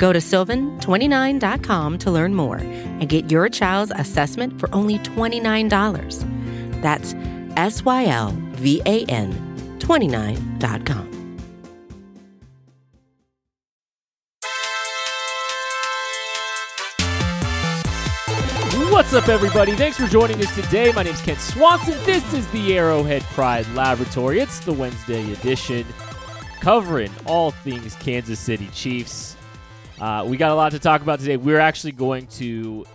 Go to sylvan29.com to learn more and get your child's assessment for only $29. That's S Y L V A N 29.com. What's up, everybody? Thanks for joining us today. My name's Kent Swanson. This is the Arrowhead Pride Laboratory. It's the Wednesday edition, covering all things Kansas City Chiefs. Uh, we got a lot to talk about today. We're actually going to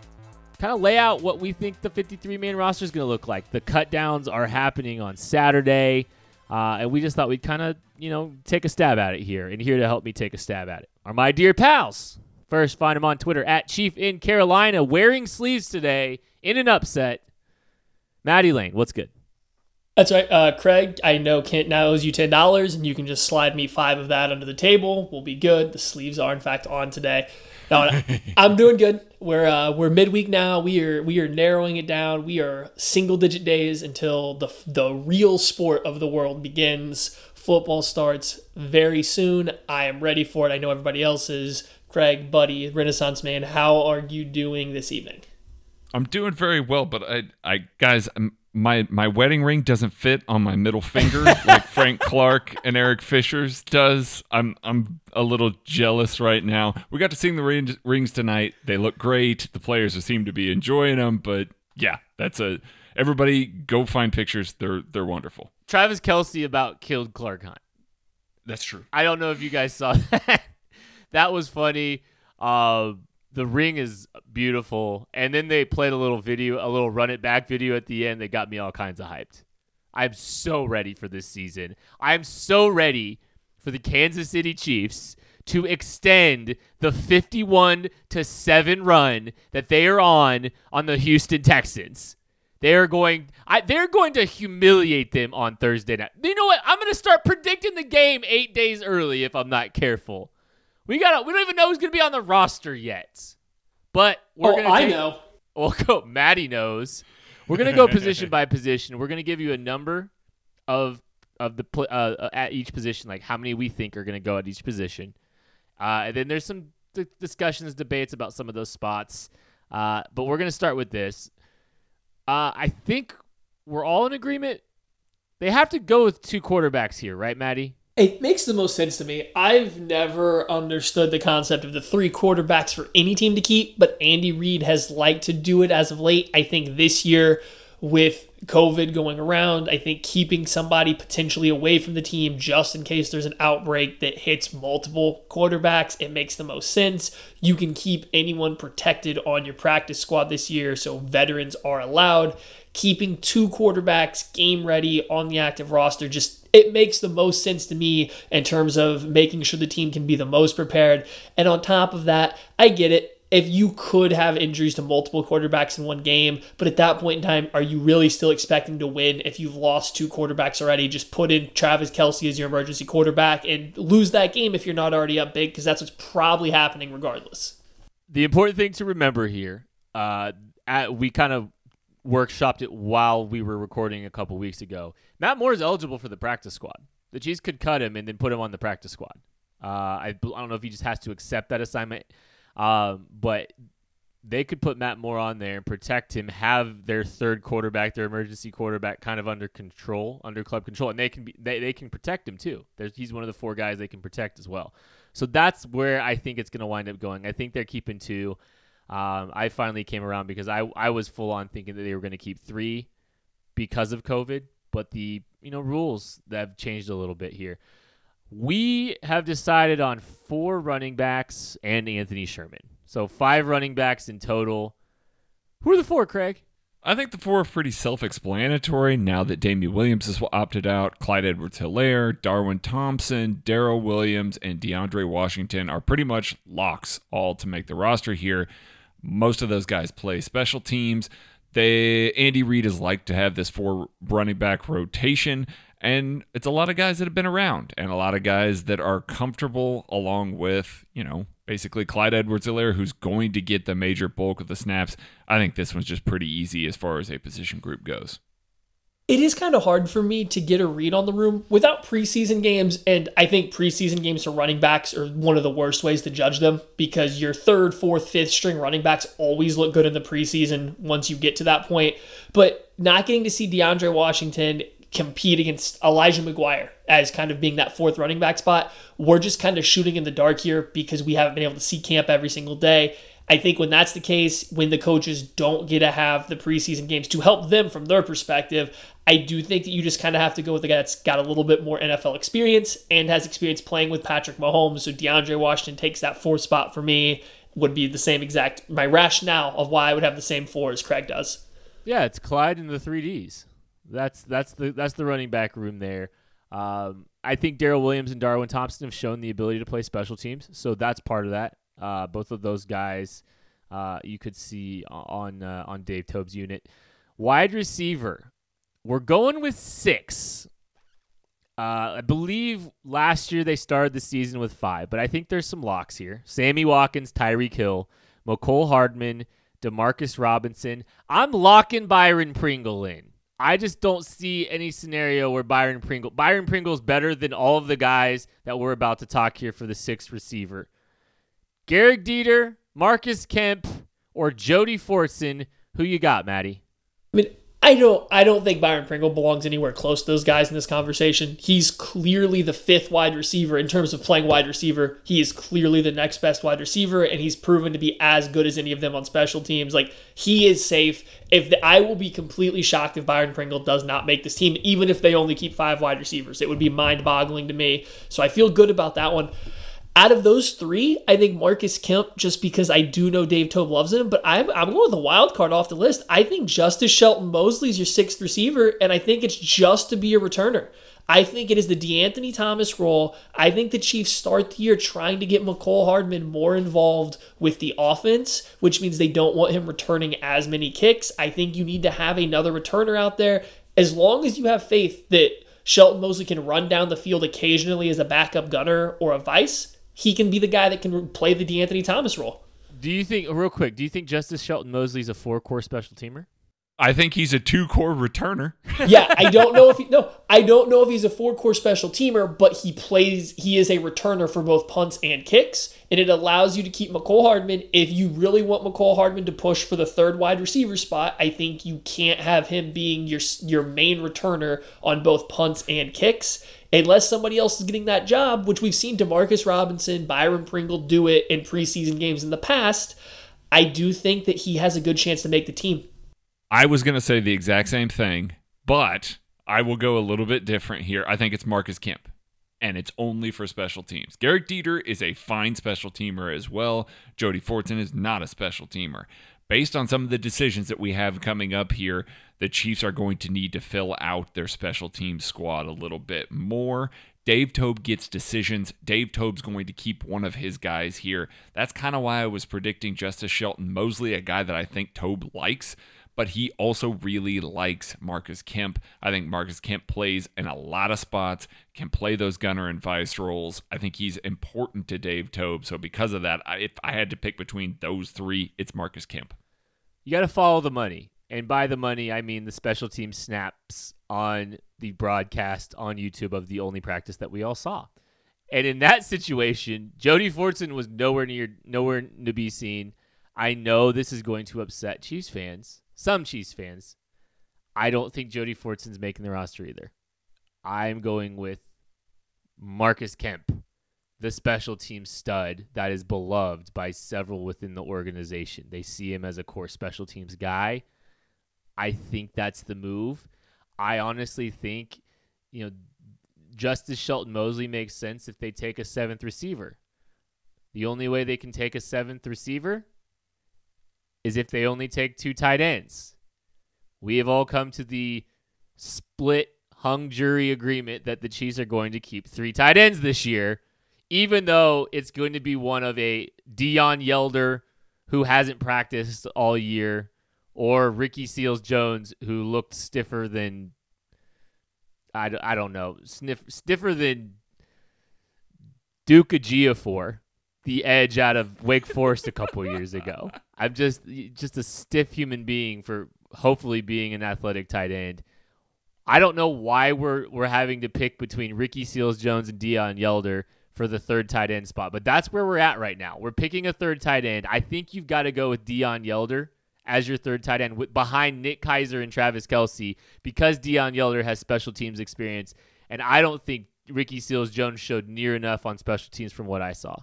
kind of lay out what we think the 53 man roster is going to look like. The cut downs are happening on Saturday, uh, and we just thought we'd kind of, you know, take a stab at it here. And here to help me take a stab at it are my dear pals. First, find him on Twitter at Chief in Carolina, wearing sleeves today in an upset. Maddie Lane, what's good? That's right, uh, Craig. I know Kent now owes you ten dollars, and you can just slide me five of that under the table. We'll be good. The sleeves are in fact on today. No, I'm doing good. We're uh, we're midweek now. We are we are narrowing it down. We are single digit days until the the real sport of the world begins. Football starts very soon. I am ready for it. I know everybody else is. Craig, buddy, Renaissance man, how are you doing this evening? I'm doing very well, but I, I guys, my my wedding ring doesn't fit on my middle finger like Frank Clark and Eric Fisher's does. I'm I'm a little jealous right now. We got to see the rings, rings tonight. They look great. The players seem to be enjoying them, but yeah, that's a everybody go find pictures. They're they're wonderful. Travis Kelce about killed Clark Hunt. That's true. I don't know if you guys saw that. that was funny. Uh, the ring is beautiful, and then they played a little video, a little run it back video at the end. That got me all kinds of hyped. I'm so ready for this season. I'm so ready for the Kansas City Chiefs to extend the 51 to 7 run that they are on on the Houston Texans. They are going I, they're going to humiliate them on Thursday night. You know what? I'm going to start predicting the game 8 days early if I'm not careful. We got we don't even know who's going to be on the roster yet. But we're oh, going to I know. We'll go Maddie knows. We're going to go position by position. We're going to give you a number of of the uh, at each position like how many we think are going to go at each position. Uh, and then there's some d- discussions, debates about some of those spots. Uh, but we're going to start with this. Uh, I think we're all in agreement. They have to go with two quarterbacks here, right, Maddie? It makes the most sense to me. I've never understood the concept of the three quarterbacks for any team to keep, but Andy Reid has liked to do it as of late. I think this year, with COVID going around, I think keeping somebody potentially away from the team just in case there's an outbreak that hits multiple quarterbacks, it makes the most sense. You can keep anyone protected on your practice squad this year, so veterans are allowed. Keeping two quarterbacks game ready on the active roster just it makes the most sense to me in terms of making sure the team can be the most prepared. And on top of that, I get it. If you could have injuries to multiple quarterbacks in one game, but at that point in time, are you really still expecting to win if you've lost two quarterbacks already? Just put in Travis Kelce as your emergency quarterback and lose that game if you're not already up big, because that's what's probably happening regardless. The important thing to remember here, uh, at, we kind of workshopped it while we were recording a couple weeks ago. Matt Moore is eligible for the practice squad. The Chiefs could cut him and then put him on the practice squad. Uh, I, I don't know if he just has to accept that assignment, um, but they could put Matt Moore on there and protect him, have their third quarterback, their emergency quarterback, kind of under control, under club control, and they can be they, they can protect him too. There's, he's one of the four guys they can protect as well. So that's where I think it's going to wind up going. I think they're keeping two. Um, I finally came around because I I was full on thinking that they were going to keep three because of COVID, but the you know rules that have changed a little bit here. We have decided on four running backs and Anthony Sherman, so five running backs in total. Who are the four, Craig? I think the four are pretty self explanatory now that Damien Williams has opted out. Clyde Edwards Helaire, Darwin Thompson, Darrel Williams, and DeAndre Washington are pretty much locks all to make the roster here. Most of those guys play special teams. They Andy Reid is like to have this four running back rotation, and it's a lot of guys that have been around and a lot of guys that are comfortable along with, you know, basically Clyde Edwards-Helaire who's going to get the major bulk of the snaps. I think this one's just pretty easy as far as a position group goes it is kind of hard for me to get a read on the room without preseason games. And I think preseason games for running backs are one of the worst ways to judge them because your third, fourth, fifth string running backs always look good in the preseason once you get to that point. But not getting to see DeAndre Washington compete against Elijah McGuire as kind of being that fourth running back spot, we're just kind of shooting in the dark here because we haven't been able to see camp every single day. I think when that's the case, when the coaches don't get to have the preseason games to help them from their perspective, I do think that you just kind of have to go with the guy that's got a little bit more NFL experience and has experience playing with Patrick Mahomes. So DeAndre Washington takes that fourth spot for me. Would be the same exact my rationale of why I would have the same four as Craig does. Yeah, it's Clyde and the three Ds. That's that's the that's the running back room there. Um, I think Darrel Williams and Darwin Thompson have shown the ability to play special teams, so that's part of that. Uh, both of those guys uh, you could see on uh, on Dave Toub's unit. Wide receiver, we're going with six. Uh, I believe last year they started the season with five, but I think there's some locks here. Sammy Watkins, Tyreek Hill, Mecole Hardman, Demarcus Robinson. I'm locking Byron Pringle in. I just don't see any scenario where Byron Pringle Byron Pringle is better than all of the guys that we're about to talk here for the sixth receiver. Gehrig Dieter, Marcus Kemp, or Jody Fortson. Who you got, Maddie? I mean, I don't I don't think Byron Pringle belongs anywhere close to those guys in this conversation. He's clearly the fifth wide receiver in terms of playing wide receiver. He is clearly the next best wide receiver, and he's proven to be as good as any of them on special teams. Like he is safe. If the, I will be completely shocked if Byron Pringle does not make this team, even if they only keep five wide receivers. It would be mind boggling to me. So I feel good about that one. Out of those three, I think Marcus Kemp, just because I do know Dave Toub loves him, but I'm, I'm going with the wild card off the list. I think Justice Shelton Mosley is your sixth receiver, and I think it's just to be a returner. I think it is the DeAnthony Thomas role. I think the Chiefs start the year trying to get Mecole Hardman more involved with the offense, which means they don't want him returning as many kicks. I think you need to have another returner out there. As long as you have faith that Shelton Mosley can run down the field occasionally as a backup gunner or a vice, he can be the guy that can play the DeAnthony Thomas role. Do you think, real quick, do you think Justice Shelton Mosley is a four core special teamer? I think he's a two core returner. yeah, I don't know if he, no, I don't know if he's a four core special teamer, but he plays. He is a returner for both punts and kicks, and it allows you to keep Mecole Hardman. If you really want Mecole Hardman to push for the third wide receiver spot, I think you can't have him being your your main returner on both punts and kicks unless somebody else is getting that job, which we've seen Demarcus Robinson, Byron Pringle do it in preseason games in the past. I do think that he has a good chance to make the team. I was going to say the exact same thing, but I will go a little bit different here. I think it's Marcus Kemp, and it's only for special teams. Gehrig Dieter is a fine special teamer as well. Jody Fortson is not a special teamer. Based on some of the decisions that we have coming up here, the Chiefs are going to need to fill out their special team squad a little bit more. Dave Toub gets decisions. Dave Toub's going to keep one of his guys here. That's kind of why I was predicting Justice Shelton Mosley, a guy that I think Toub likes but he also really likes Marcus Kemp. I think Marcus Kemp plays in a lot of spots, can play those gunner and vice roles. I think he's important to Dave Toub. So because of that, if I had to pick between those three, it's Marcus Kemp. You got to follow the money. And by the money, I mean the special team snaps on the broadcast on YouTube of the only practice that we all saw. And in that situation, Jody Fortson was nowhere near nowhere to be seen. I know this is going to upset Chiefs fans some Chiefs fans. I don't think Jody Fortson's making the roster either. I'm going with Marcus Kemp, the special team stud that is beloved by several within the organization. They see him as a core special teams guy. I think that's the move. I honestly think, you know, Justice Shelton Mosley makes sense if they take a seventh receiver. The only way they can take a seventh receiver is if they only take two tight ends. We have all come to the split hung jury agreement that the Chiefs are going to keep three tight ends this year, even though it's going to be one of a Deon Yelder who hasn't practiced all year, or Ricky Seals Jones, who looked stiffer than I, I don't know, sniff, stiffer than Duke Ejiofor, the edge out of Wake Forest a couple years ago. I'm just just a stiff human being for hopefully being an athletic tight end. I don't know why we're we're having to pick between Ricky Seals Jones and Deon Yelder for the third tight end spot, but that's where we're at right now. We're picking a third tight end. I think you've got to go with Deon Yelder as your third tight end with, behind Nick Keizer and Travis Kelce because Deon Yelder has special teams experience, and I don't think Ricky Seals Jones showed near enough on special teams from what I saw.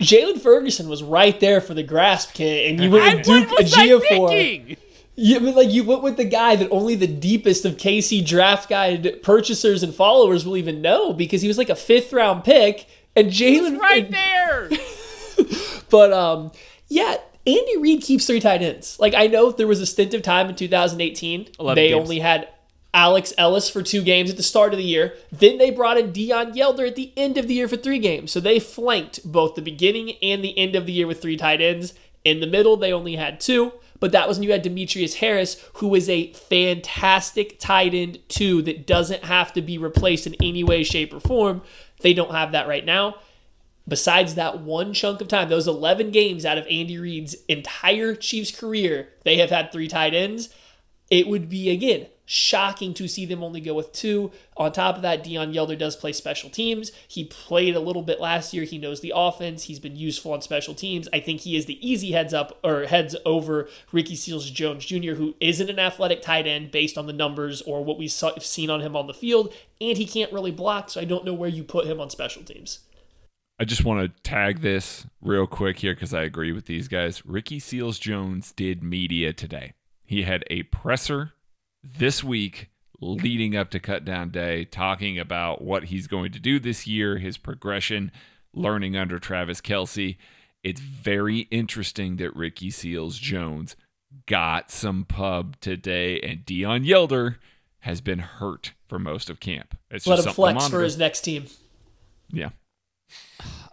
Jaylon Ferguson was right there for the grasp, kid, and you went with Duke what was Ejiofor. thinking? Yeah, but like you went with the guy that only the deepest of KC draft guide purchasers and followers will even know because he was like a fifth round pick, and Jalen Right there. But um, yeah, Andy Reid keeps three tight ends. Like I know there was a stint of time in 2018 they games. only had Alex Ellis for two games at the start of the year. Then they brought in Deon Yelder at the end of the year for three games. So they flanked both the beginning and the end of the year with three tight ends. In the middle, they only had two. But that was when you had Demetrius Harris, who is a fantastic tight end, too, that doesn't have to be replaced in any way, shape, or form. They don't have that right now besides that one chunk of time, those 11 games out of Andy Reid's entire Chiefs career, they have had three tight ends. It would be, again, shocking to see them only go with two. On top of that, Deon Yelder does play special teams. He played a little bit last year. He knows the offense. He's been useful on special teams. I think he is the easy heads up or heads over Ricky Seals Jones Jr., who isn't an athletic tight end based on the numbers or what we've seen on him on the field, and he can't really block, so I don't know where you put him on special teams. I just want to tag this real quick here because I agree with these guys. Ricky Seals Jones did media today. He had a presser this week leading up to cut down day talking about what he's going to do this year, his progression, learning under Travis Kelce. It's very interesting that Ricky Seals Jones got some pub today, and Deon Yelder has been hurt for most of camp. It's Let just him flex for his next team. Yeah.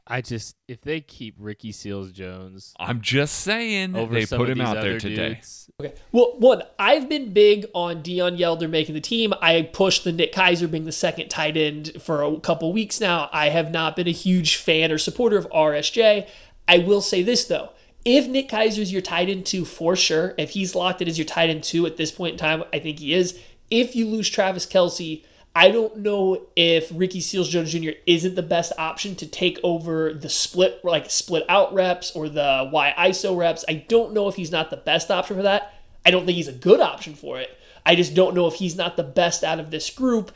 I just if they keep Ricky Seals Jones I'm just saying over they put him out there today. dudes, Okay. Well, one, I've been big on Deon Yelder making the team. I pushed the Nick Keizer being the second tight end for a couple weeks now. I have not been a huge fan or supporter of RSJ. I will say this though. If Nick Keizer's your tight end two for sure, if he's locked in as your tight end two at this point in time, I think he is. If you lose Travis Kelce, I don't know if Ricky Seals Jones Jr. isn't the best option to take over the split, like split out reps or the Y ISO reps. I don't know if he's not the best option for that. I don't think he's a good option for it. I just don't know if he's not the best out of this group.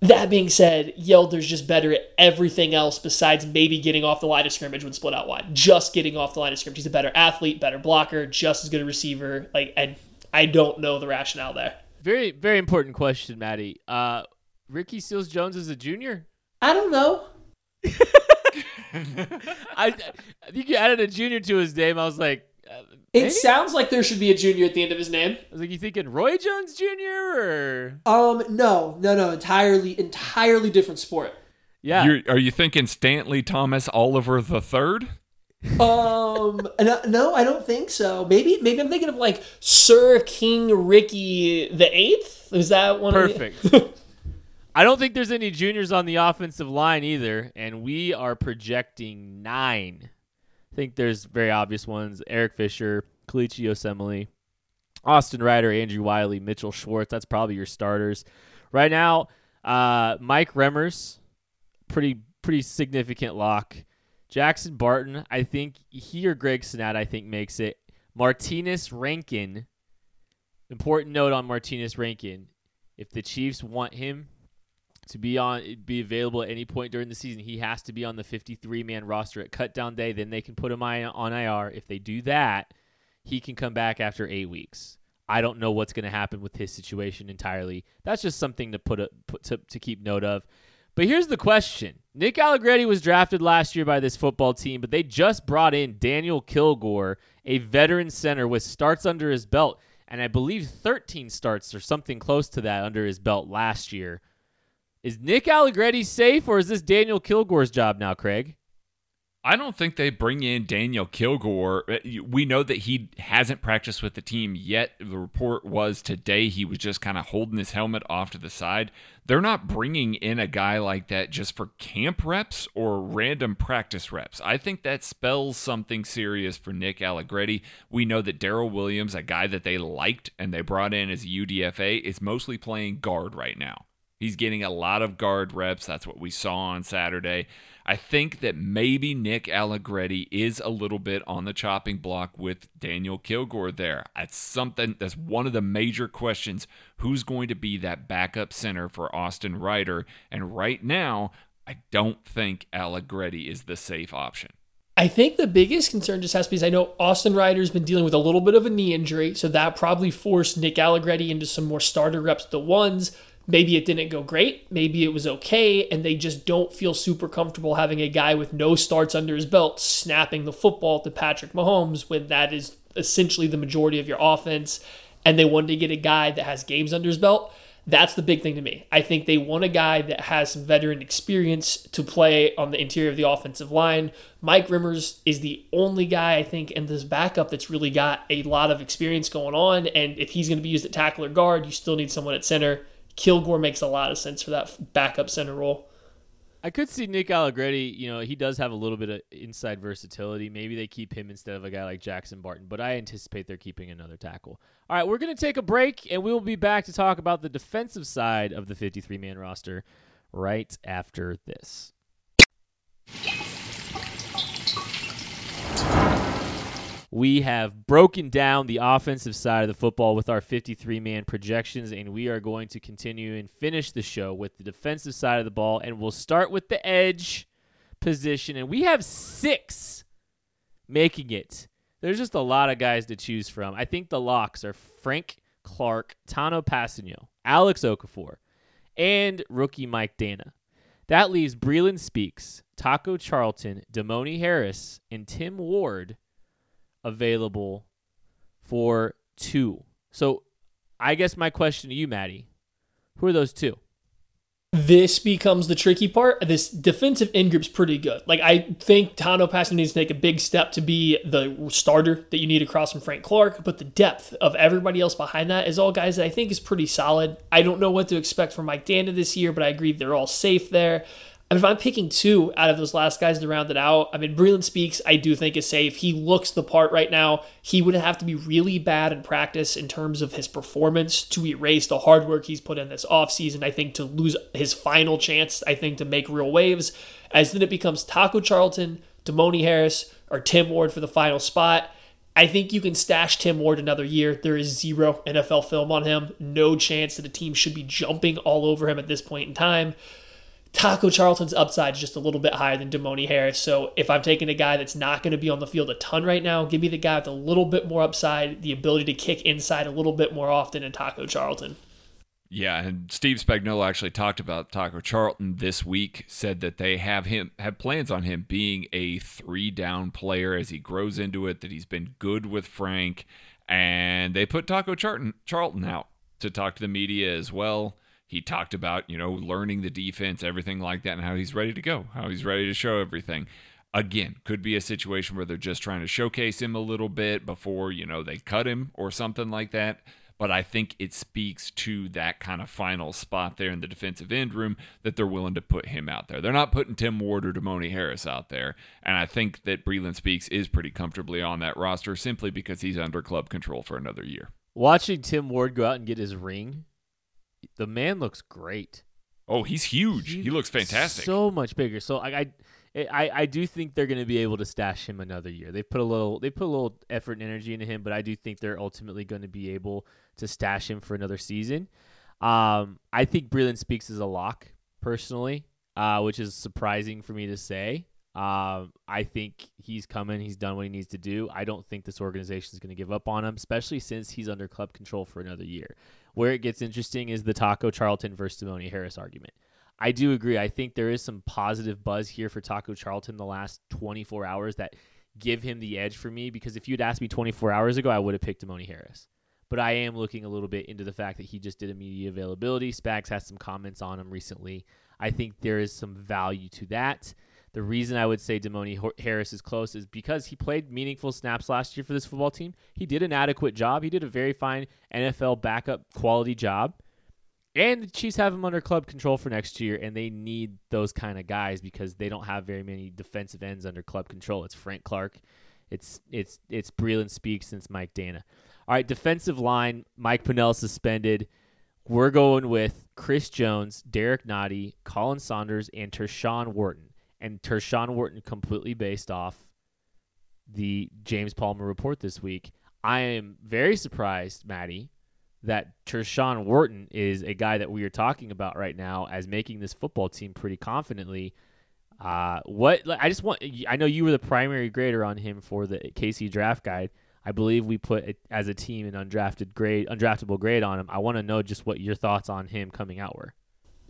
That being said, Yelder's just better at everything else besides maybe getting off the line of scrimmage when split out wide. Just getting off the line of scrimmage. He's a better athlete, better blocker, just as good a receiver. Like, and I don't know the rationale there. Very very important question, Maddie. Uh, Ricky Seals Jones is a junior. I don't know. I I think you added a junior to his name. I was like, uh, It sounds like there should be a junior at the end of his name. I was like, you thinking Roy Jones Jr. or Um, no, no, no, entirely, entirely different sport. yeah? You're, are you thinking Stanley Thomas Oliver the third? Um, no, I don't think so. Maybe, maybe I'm thinking of like Sir King Ricky the Eighth. Is that one? Perfect. I don't think there's any juniors on the offensive line either, and we are projecting nine. I think there's very obvious ones: Eric Fisher, Kelechi Osemele, Austin Reiter, Andrew Wylie, Mitchell Schwartz. That's probably your starters right now. Uh, Mike Remmers, pretty pretty significant lock. Jackson Barton, I think he or Greg Senat, I think makes it. Martinas Rankin. Important note on Martinas Rankin: if the Chiefs want him to be on be available at any point during the season, he has to be on the 53 man roster at cutdown day. Then they can put him on IR. If they do that, he can come back after eight weeks. I don't know what's going to happen with his situation entirely. That's just something to put a, put to, to keep note of. But here's the question: Nick Allegretti was drafted last year by this football team, but they just brought in Daniel Kilgore, a veteran center with starts under his belt, and I believe 13 starts or something close to that under his belt last year. Is Nick Allegretti safe, or is this Daniel Kilgore's job now, Craig? I don't think they bring in Daniel Kilgore. Uh, we know that he hasn't practiced with the team yet. The report was today he was just kind of holding his helmet off to the side. They're not bringing in a guy like that just for camp reps or random practice reps. I think that spells something serious for Nick Allegretti. We know that Darryl Williams, a guy that they liked and they brought in as a UDFA, is mostly playing guard right now. He's getting a lot of guard reps. That's what we saw on Saturday. I think that maybe Nick Allegretti is a little bit on the chopping block with Daniel Kilgore there. That's something that's one of the major questions. Who's going to be that backup center for Austin Reiter? And right now, I don't think Allegretti is the safe option. I think the biggest concern just has to be I know Austin Reiter's been dealing with a little bit of a knee injury, so that probably forced Nick Allegretti into some more starter reps the ones. Maybe it didn't go great. Maybe it was okay. And they just don't feel super comfortable having a guy with no starts under his belt snapping the football to Patrick Mahomes when that is essentially the majority of your offense. And they wanted to get a guy that has games under his belt. That's the big thing to me. I think they want a guy that has some veteran experience to play on the interior of the offensive line. Mike Remmers is the only guy I think in this backup that's really got a lot of experience going on. And if he's going to be used at tackle or guard, you still need someone at center Kilgore makes a lot of sense for that backup center role. I could see Nick Allegretti. You know, he does have a little bit of inside versatility. Maybe they keep him instead of a guy like Jackson Barton, but I anticipate they're keeping another tackle. All right, we're going to take a break, and we will be back to talk about the defensive side of the 53 man roster right after this. We have broken down the offensive side of the football with our 53 man projections, and we are going to continue and finish the show with the defensive side of the ball. And we'll start with the edge position. And we have six making it. There's just a lot of guys to choose from. I think the locks are Frank Clark, Tano Kpassagnon, Alex Okafor, and rookie Mike Danna. That leaves Breeland Speaks, Taco Charlton, Demone Harris, and Tim Ward available for two. So I guess my question to you, Maddie, who are those two? This becomes the tricky part. This defensive end group's pretty good. Like I think Tano Kpassagnon needs to take a big step to be the starter that you need across from Frank Clark, but the depth of everybody else behind that is all guys that I think is pretty solid. I don't know what to expect from Mike Danna this year, but I agree they're all safe there. Mean, if I'm picking two out of those last guys to round it out, I mean, Breeland Speaks, I do think is safe. He looks the part right now. He would have to be really bad in practice in terms of his performance to erase the hard work he's put in this offseason. I think to lose his final chance, I think to make real waves, as then it becomes Taco Charlton, Demone Harris, or Tim Ward for the final spot. I think you can stash Tim Ward another year. There is zero NFL film on him. No chance that a team should be jumping all over him at this point in time. Taco Charlton's upside is just a little bit higher than Demone Harris. So if I'm taking a guy that's not going to be on the field a ton right now, give me the guy with a little bit more upside, the ability to kick inside a little bit more often in Taco Charlton. Yeah, and Steve Spagnuolo actually talked about Taco Charlton this week. Said that they have him have plans on him being a three down player as he grows into it. That he's been good with Frank, and they put Taco Charlton Charlton out to talk to the media as well he talked about, you know, learning the defense, everything like that, and how he's ready to go, how he's ready to show everything. Again, could be a situation where they're just trying to showcase him a little bit before, you know, they cut him or something like that. But I think it speaks to that kind of final spot there in the defensive end room that they're willing to put him out there. They're not putting Tim Ward or Demone Harris out there. And I think that Breeland Speaks is pretty comfortably on that roster simply because he's under club control for another year. Watching Tim Ward go out and get his ring the man looks great. Oh, he's huge. He, he looks fantastic. So much bigger. So I, I I, I do think they're going to be able to stash him another year. They put a little they put a little effort and energy into him, but I do think they're ultimately going to be able to stash him for another season. Um, I think Breeland Speaks is a lock personally, uh, which is surprising for me to say. Um, I think he's coming. He's done what he needs to do. I don't think this organization is going to give up on him, especially since he's under club control for another year. Where it gets interesting is the Taco Charlton versus Demone Harris argument. I do agree. I think there is some positive buzz here for Taco Charlton the last 24 hours that give him the edge for me because if you'd asked me 24 hours ago, I would have picked Demone Harris. But I am looking a little bit into the fact that he just did a media availability. Spags has some comments on him recently. I think there is some value to that. The reason I would say Demone Harris is close is because he played meaningful snaps last year for this football team. He did an adequate job. He did a very fine NFL backup quality job. And the Chiefs have him under club control for next year, and they need those kind of guys because they don't have very many defensive ends under club control. It's Frank Clark, it's it's it's Breeland Speaks, it's Mike Danna. All right, defensive line, Mike Pennel suspended. We're going with Chris Jones, Derrick Nnadi, Khalen Saunders, and Tershawn Wharton. And Tershawn Wharton completely based off the James Palmer report this week. I am very surprised, Maddie, that Tershawn Wharton is a guy that we are talking about right now as making this football team pretty confidently. Uh, what I just want, I know you were the primary grader on him for the KC draft guide. I believe we put as a team an undrafted grade, undraftable grade on him. I want to know just what your thoughts on him coming out were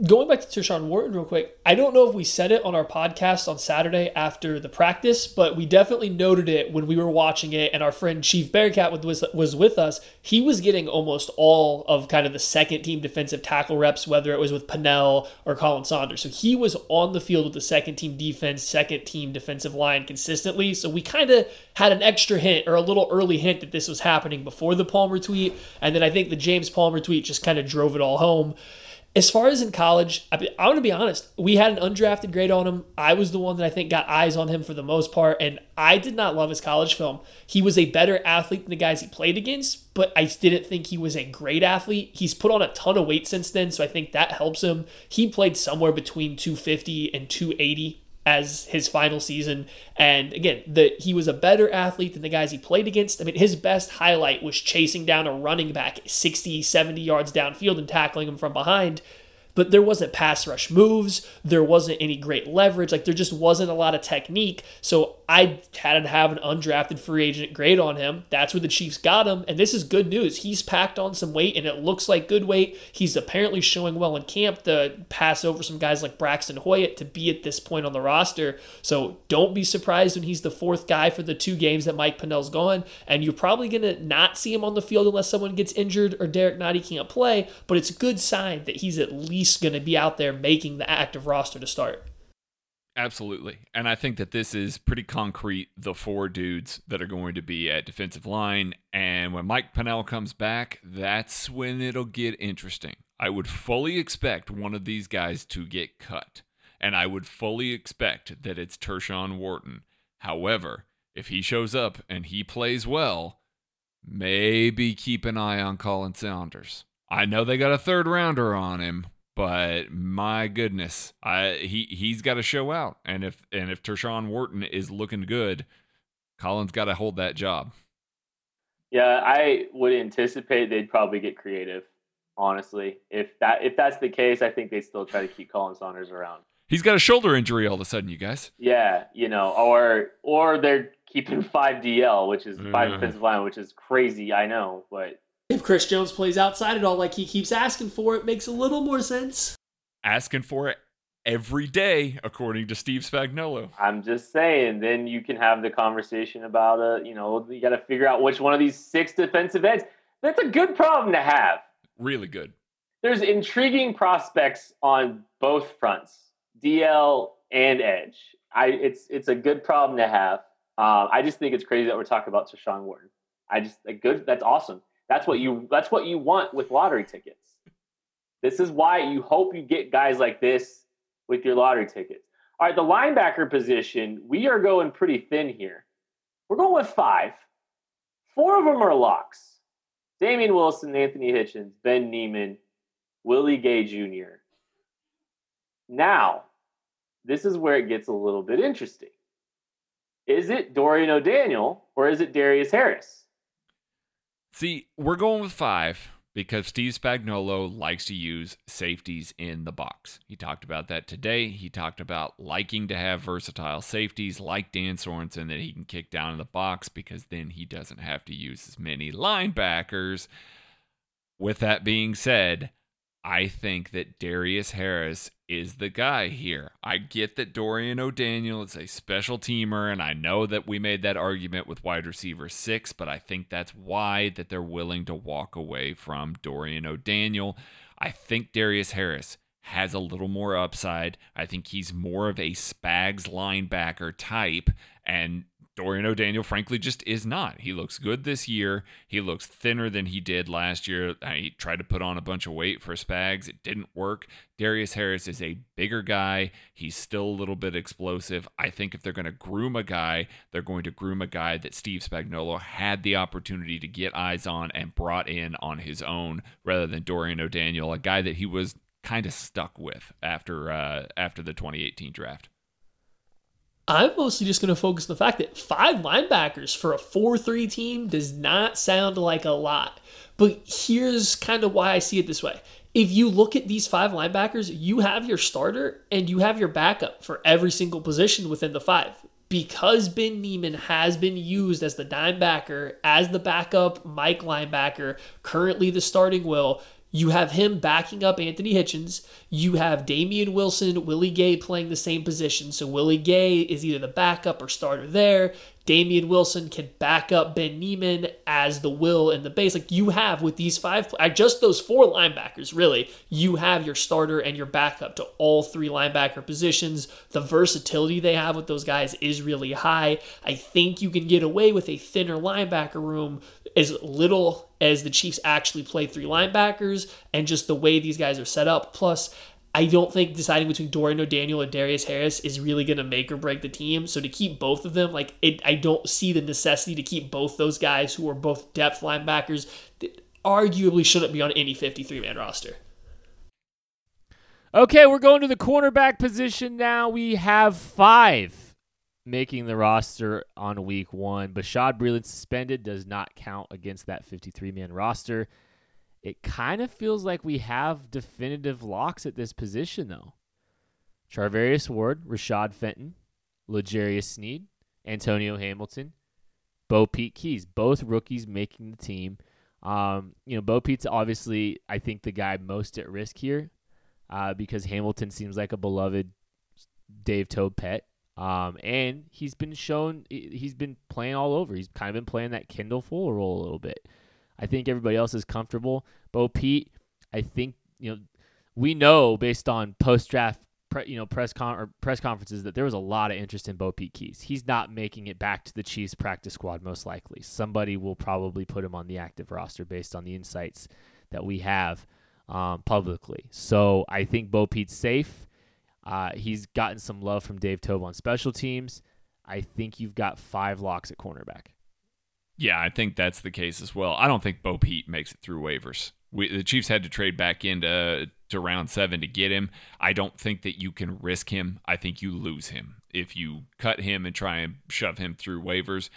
going back to Tershawn Wharton real quick, I don't know if we said it on our podcast on Saturday after the practice, but we definitely noted it when we were watching it, and our friend Chief Bearcat was was with us. He was getting almost all of kind of the second team defensive tackle reps, whether it was with Pennel or Khalen Saunders. So he was on the field with the second team defense, second team defensive line consistently. So we kind of had an extra hint or a little early hint that this was happening before the Palmer tweet, and then I think the James Palmer tweet just kind of drove it all home. As far as in college, I, I want to be honest. We had an undrafted grade on him. I was the one that I think got eyes on him for the most part, and I did not love his college film. He was a better athlete than the guys he played against, but I didn't think he was a great athlete. He's put on a ton of weight since then, so I think that helps him. He played somewhere between 250 and 280 as his final season. And again, the he was a better athlete than the guys he played against. I mean, his best highlight was chasing down a running back 60, 70 yards downfield and tackling him from behind but there wasn't pass rush moves. There wasn't any great leverage. Like there just wasn't a lot of technique. So I had to have an undrafted free agent grade on him. That's where the Chiefs got him. And this is good news. He's packed on some weight and it looks like good weight. He's apparently showing well in camp to pass over some guys like Braxton Hoyett to be at this point on the roster. So don't be surprised when he's the fourth guy for the two games that Mike Pennel's gone. And you're probably going to not see him on the field unless someone gets injured or Derrick Nnadi can't play. But it's a good sign that he's at least going to be out there making the active roster to start. Absolutely. And I think that this is pretty concrete the four dudes that are going to be at defensive line. And when Mike Pennel comes back, that's when it'll get interesting. I would fully expect one of these guys to get cut. And I would fully expect that it's Tershawn Wharton. However, if he shows up and he plays well, maybe keep an eye on Khalen Saunders. I know they got a third rounder on him, but my goodness, I he he's got to show out, and if and if Tershawn Wharton is looking good, Khalen's got to hold that job. Yeah, I would anticipate they'd probably get creative. Honestly, if that if that's the case, I think they still try to keep Khalen Saunders around. He's got a shoulder injury all of a sudden, you guys. Yeah, you know, or or they're keeping five DL, which is five mm. defensive line, which is crazy. I know, but if Chris Jones plays outside at all like he keeps asking for, it makes a little more sense. Asking for it every day, according to Steve Spagnuolo. I'm just saying, then you can have the conversation about, uh, you know, you got to figure out which one of these six defensive ends. That's a good problem to have. Really good. There's intriguing prospects on both fronts, DL and edge. I it's it's a good problem to have. Uh, I just think it's crazy that we're talking about Tershawn Wharton. I just a good. That's awesome. That's what you that's what you want with lottery tickets. This is why you hope you get guys like this with your lottery tickets. All right, the linebacker position, we are going pretty thin here. We're going with five. Four of them are locks. Damien Wilson, Anthony Hitchens, Ben Niemann, Willie Gay Jr. Now, this is where it gets a little bit interesting. Is it Dorian O'Daniel or is it Darius Harris? See, we're going with five because Steve Spagnuolo likes to use safeties in the box. He talked about that today. He talked about liking to have versatile safeties like Dan Sorensen that he can kick down in the box because then he doesn't have to use as many linebackers. With that being said, I think that Darius Harris is the guy here. I get that Dorian O'Daniel is a special teamer, and I know that we made that argument with wide receiver six, but I think that's why that they're willing to walk away from Dorian O'Daniel. I think Darius Harris has a little more upside. I think he's more of a Spags linebacker type. And Dorian O'Daniel, frankly, just is not. He looks good this year. He looks thinner than he did last year. He tried to put on a bunch of weight for Spags. It didn't work. Darius Harris is a bigger guy. He's still a little bit explosive. I think if they're going to groom a guy, they're going to groom a guy that Steve Spagnuolo had the opportunity to get eyes on and brought in on his own rather than Dorian O'Daniel, a guy that he was kind of stuck with after uh, after the 2018 draft. I'm mostly just going to focus on the fact that five linebackers for a 4 3 team does not sound like a lot. But here's kind of why I see it this way. If you look at these five linebackers, you have your starter and you have your backup for every single position within the five. Because Ben Niemann has been used as the dime backer, as the backup Mike linebacker, currently the starting will, you have him backing up Anthony Hitchens. You have Damien Wilson, Willie Gay playing the same position. So Willie Gay is either the backup or starter there. Damien Wilson can back up Ben Niemann as the will in the base. Like you have with these five, just those four linebackers, really, you have your starter and your backup to all three linebacker positions. The versatility they have with those guys is really high. I think you can get away with a thinner linebacker room as little as the Chiefs actually play three linebackers and just the way these guys are set up. Plus, I don't think deciding between Dorian O'Daniel and Darius Harris is really going to make or break the team. So to keep both of them, like it, I don't see the necessity to keep both those guys who are both depth linebackers that arguably shouldn't be on any 53 man roster. Okay, we're going to the cornerback position now. We have five making the roster on week one. Bashaud Breeland suspended does not count against that 53 man roster. It kind of feels like we have definitive locks at this position, though. Charvarius Ward, Rashad Fenton, L'Jarius Sneed, Antonio Hamilton, BoPete Keyes, both rookies making the team. Um, you know, Bo Pete's obviously, I think, the guy most at risk here uh, because Hamilton seems like a beloved Dave Toub pet. Um, and he's been shown, he's been playing all over. He's kind of been playing that Kendall Fuller role a little bit. I think everybody else is comfortable. Bo Pete, I think you know we know based on post draft pre, you know press con or press conferences that there was a lot of interest in BoPete Keyes. He's not making it back to the Chiefs practice squad most likely. Somebody will probably put him on the active roster based on the insights that we have um, publicly. So I think Bo Pete's safe. Uh, he's gotten some love from Dave Toub on special teams. I think you've got five locks at cornerback. Yeah, I think that's the case as well. I don't think Bo Pete makes it through waivers. We, the Chiefs had to trade back into to round seven to get him. I don't think that you can risk him. I think you lose him if you cut him and try and shove him through waivers.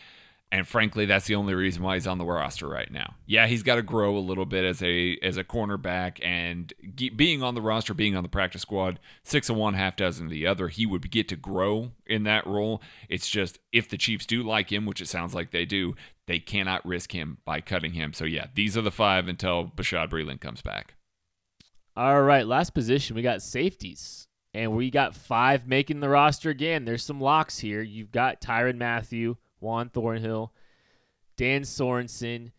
And frankly, that's the only reason why he's on the roster right now. Yeah, he's got to grow a little bit as a as a cornerback, and being on the roster, being on the practice squad, six of one, half dozen of the other, he would get to grow in that role. It's just if the Chiefs do like him, which it sounds like they do, they cannot risk him by cutting him. So yeah, these are the five until Bashaud Breeland comes back. All right, last position we got safeties. And we got five making the roster again. There's some locks here. You've got Tyrann Mathieu, Juan Thornhill, Dan Sorensen.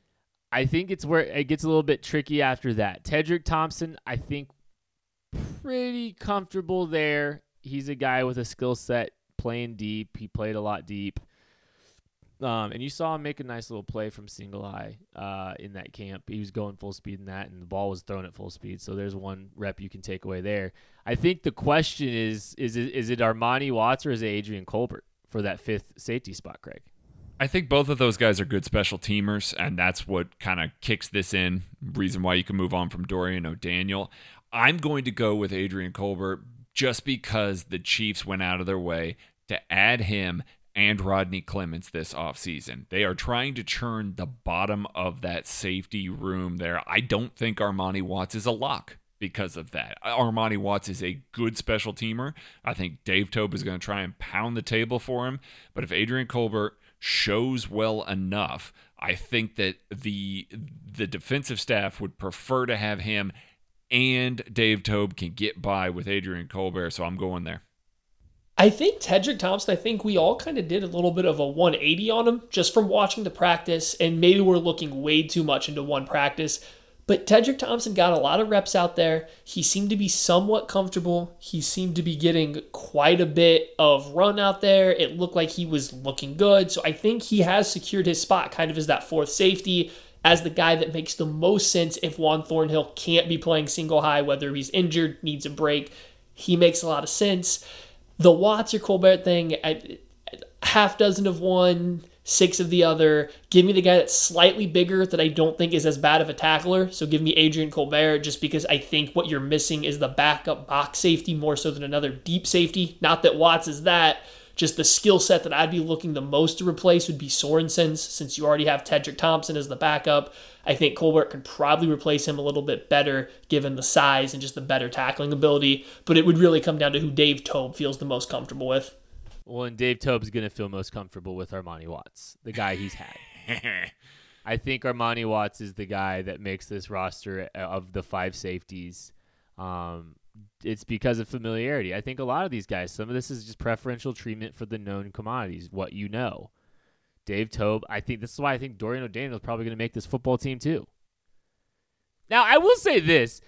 I think it's where it gets a little bit tricky after that. Tedric Thompson, I think pretty comfortable there. He's a guy with a skill set playing deep. He played a lot deep. Um, and you saw him make a nice little play from single high uh, in that camp. He was going full speed in that, and the ball was thrown at full speed. So there's one rep you can take away there. I think the question is: is it, is it Armani Watts or is it Adrian Colbert for that fifth safety spot, Craig? I think both of those guys are good special teamers, and that's what kind of kicks this in. Reason why you can move on from Dorian O'Daniel. I'm going to go with Adrian Colbert just because the Chiefs went out of their way to add him and Rodney Clemons this offseason. They are trying to churn the bottom of that safety room there. I don't think Armani Watts is a lock because of that. Armani Watts is a good special teamer. I think Dave Toub is going to try and pound the table for him. But if Adrian Colbert shows well enough, I think that the the defensive staff would prefer to have him and Dave Toub can get by with Adrian Colbert, so I'm going there. I think Tedric Thompson, I think we all kind of did a little bit of a 180 on him just from watching the practice, and maybe we're looking way too much into one practice. But Tedric Thompson got a lot of reps out there. He seemed to be somewhat comfortable. He seemed to be getting quite a bit of run out there. It looked like he was looking good. So I think he has secured his spot kind of as that fourth safety, as the guy that makes the most sense if Juan Thornhill can't be playing single high, whether he's injured, needs a break. He makes a lot of sense. The Watts or Colbert thing, I, half dozen of one, six of the other. Give me the guy that's slightly bigger that I don't think is as bad of a tackler. So give me Adrian Colbert just because I think what you're missing is the backup box safety more so than another deep safety. Not that Watts is that. Just the skill set that I'd be looking the most to replace would be Sorensen's, since you already have Tedric Thompson as the backup. I think Colbert could probably replace him a little bit better given the size and just the better tackling ability. But it would really come down to who Dave Toub feels the most comfortable with. Well, and Dave Toub's going to feel most comfortable with Armani Watts, the guy he's had. I think Armani Watts is the guy that makes this roster uh, of the five safeties. Um, it's because of familiarity. I think a lot of these guys, some of this is just preferential treatment for the known commodities, what you know. Dave Toub, I think this is why I think Dorian O'Daniel is probably going to make this football team too. Now, I will say this: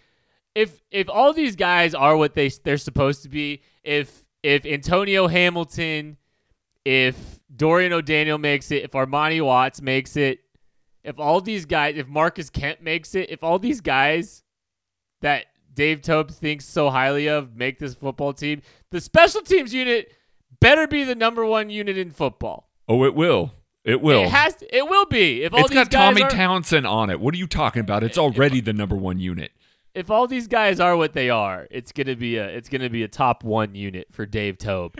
if if all these guys are what they they're supposed to be, if if Antonio Hamilton, if Dorian O'Daniel makes it, if Armani Watts makes it, if all these guys, if Marcus Kemp makes it, if all these guys that Dave Toub thinks so highly of make this football team, the special teams unit better be the number one unit in football. Oh, it will. It will. It has. To, it will be. If all it's these got guys Tommy Townsend on it. What are you talking about? It's already the number one unit. If all these guys are what they are, it's gonna be a it's gonna be a top one unit for Dave Toub.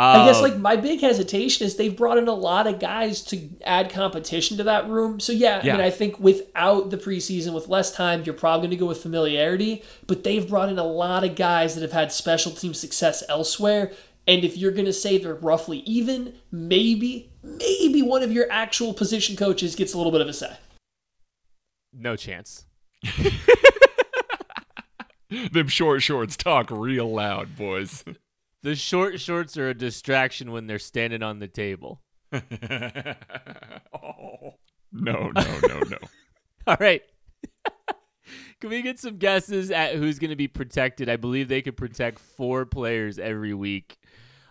I guess Um, like my big hesitation is they've brought in a lot of guys to add competition to that room. So yeah, I mean I think without the preseason, with less time, you're probably going to go with familiarity. But they've brought in a lot of guys that have had special team success elsewhere. And if you're going to say they're roughly even, maybe maybe one of your actual position coaches gets a little bit of a say. no chance. Them short shorts talk real loud, boys. The short shorts are a distraction when they're standing on the table. oh. No, no, no, no. All right. Can we get some guesses at who's going to be protected? I believe they could protect four players every week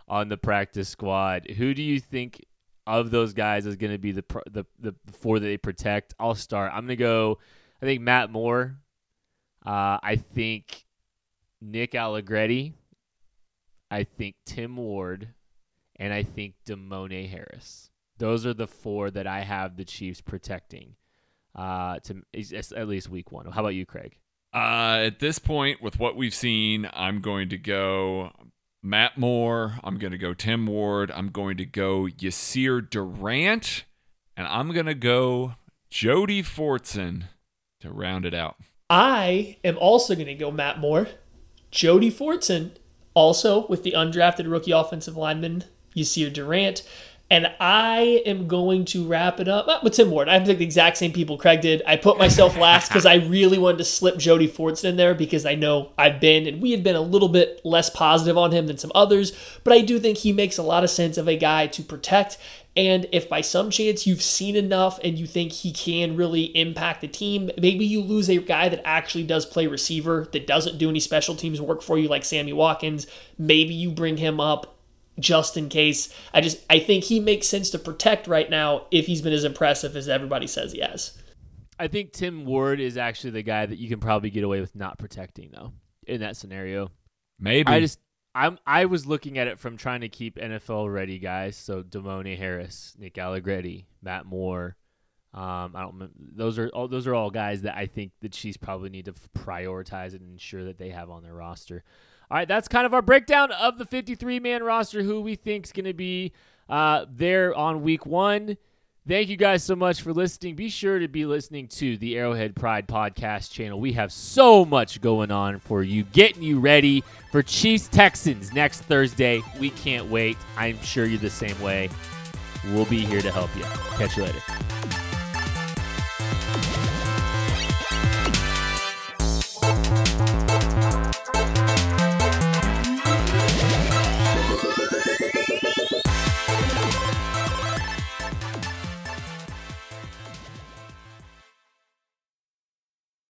on the practice squad. Who do you think of those guys is going to be the, pro- the the four that they protect? I'll start. I'm going to go. I think Matt Moore. Uh, I think Nick Allegretti. I think Tim Ward, and I think Demone Harris. Those are the four that I have the Chiefs protecting uh, to at least week one. How about you, Craig? Uh, at this point, with what we've seen, I'm going to go Matt Moore. I'm going to go Tim Ward. I'm going to go Yasir Durant. And I'm going to go Jody Fortson to round it out. I am also going to go Matt Moore, Jody Fortson, also with the undrafted rookie offensive lineman Yasir Durant. And I am going to wrap it up uh, with Tim Ward. I have the exact same people Craig did. I put myself last because I really wanted to slip Jody Fortson in there because I know I've been and we had been a little bit less positive on him than some others. But I do think he makes a lot of sense of a guy to protect. And if by some chance you've seen enough and you think he can really impact the team, maybe you lose a guy that actually does play receiver, that doesn't do any special teams work for you, like Sammy Watkins. Maybe you bring him up just in case. I just I think he makes sense to protect right now if he's been as impressive as everybody says he has. I think Tim Ward is actually the guy that you can probably get away with not protecting though in that scenario. Maybe. I just I'm I was looking at it from trying to keep NFL ready guys. So Demone Harris, Nick Allegretti, Matt Moore. Um, I don't. Those are all. Those are all guys that I think the Chiefs probably need to prioritize and ensure that they have on their roster. All right, that's kind of our breakdown of the 53 man roster. Who we think is going to be uh, there on week one. Thank you guys so much for listening. Be sure to be listening to the Arrowhead Pride podcast channel. We have so much going on for you, getting you ready for Chiefs Texans next Thursday. We can't wait. I'm sure you're the same way. We'll be here to help you. Catch you later.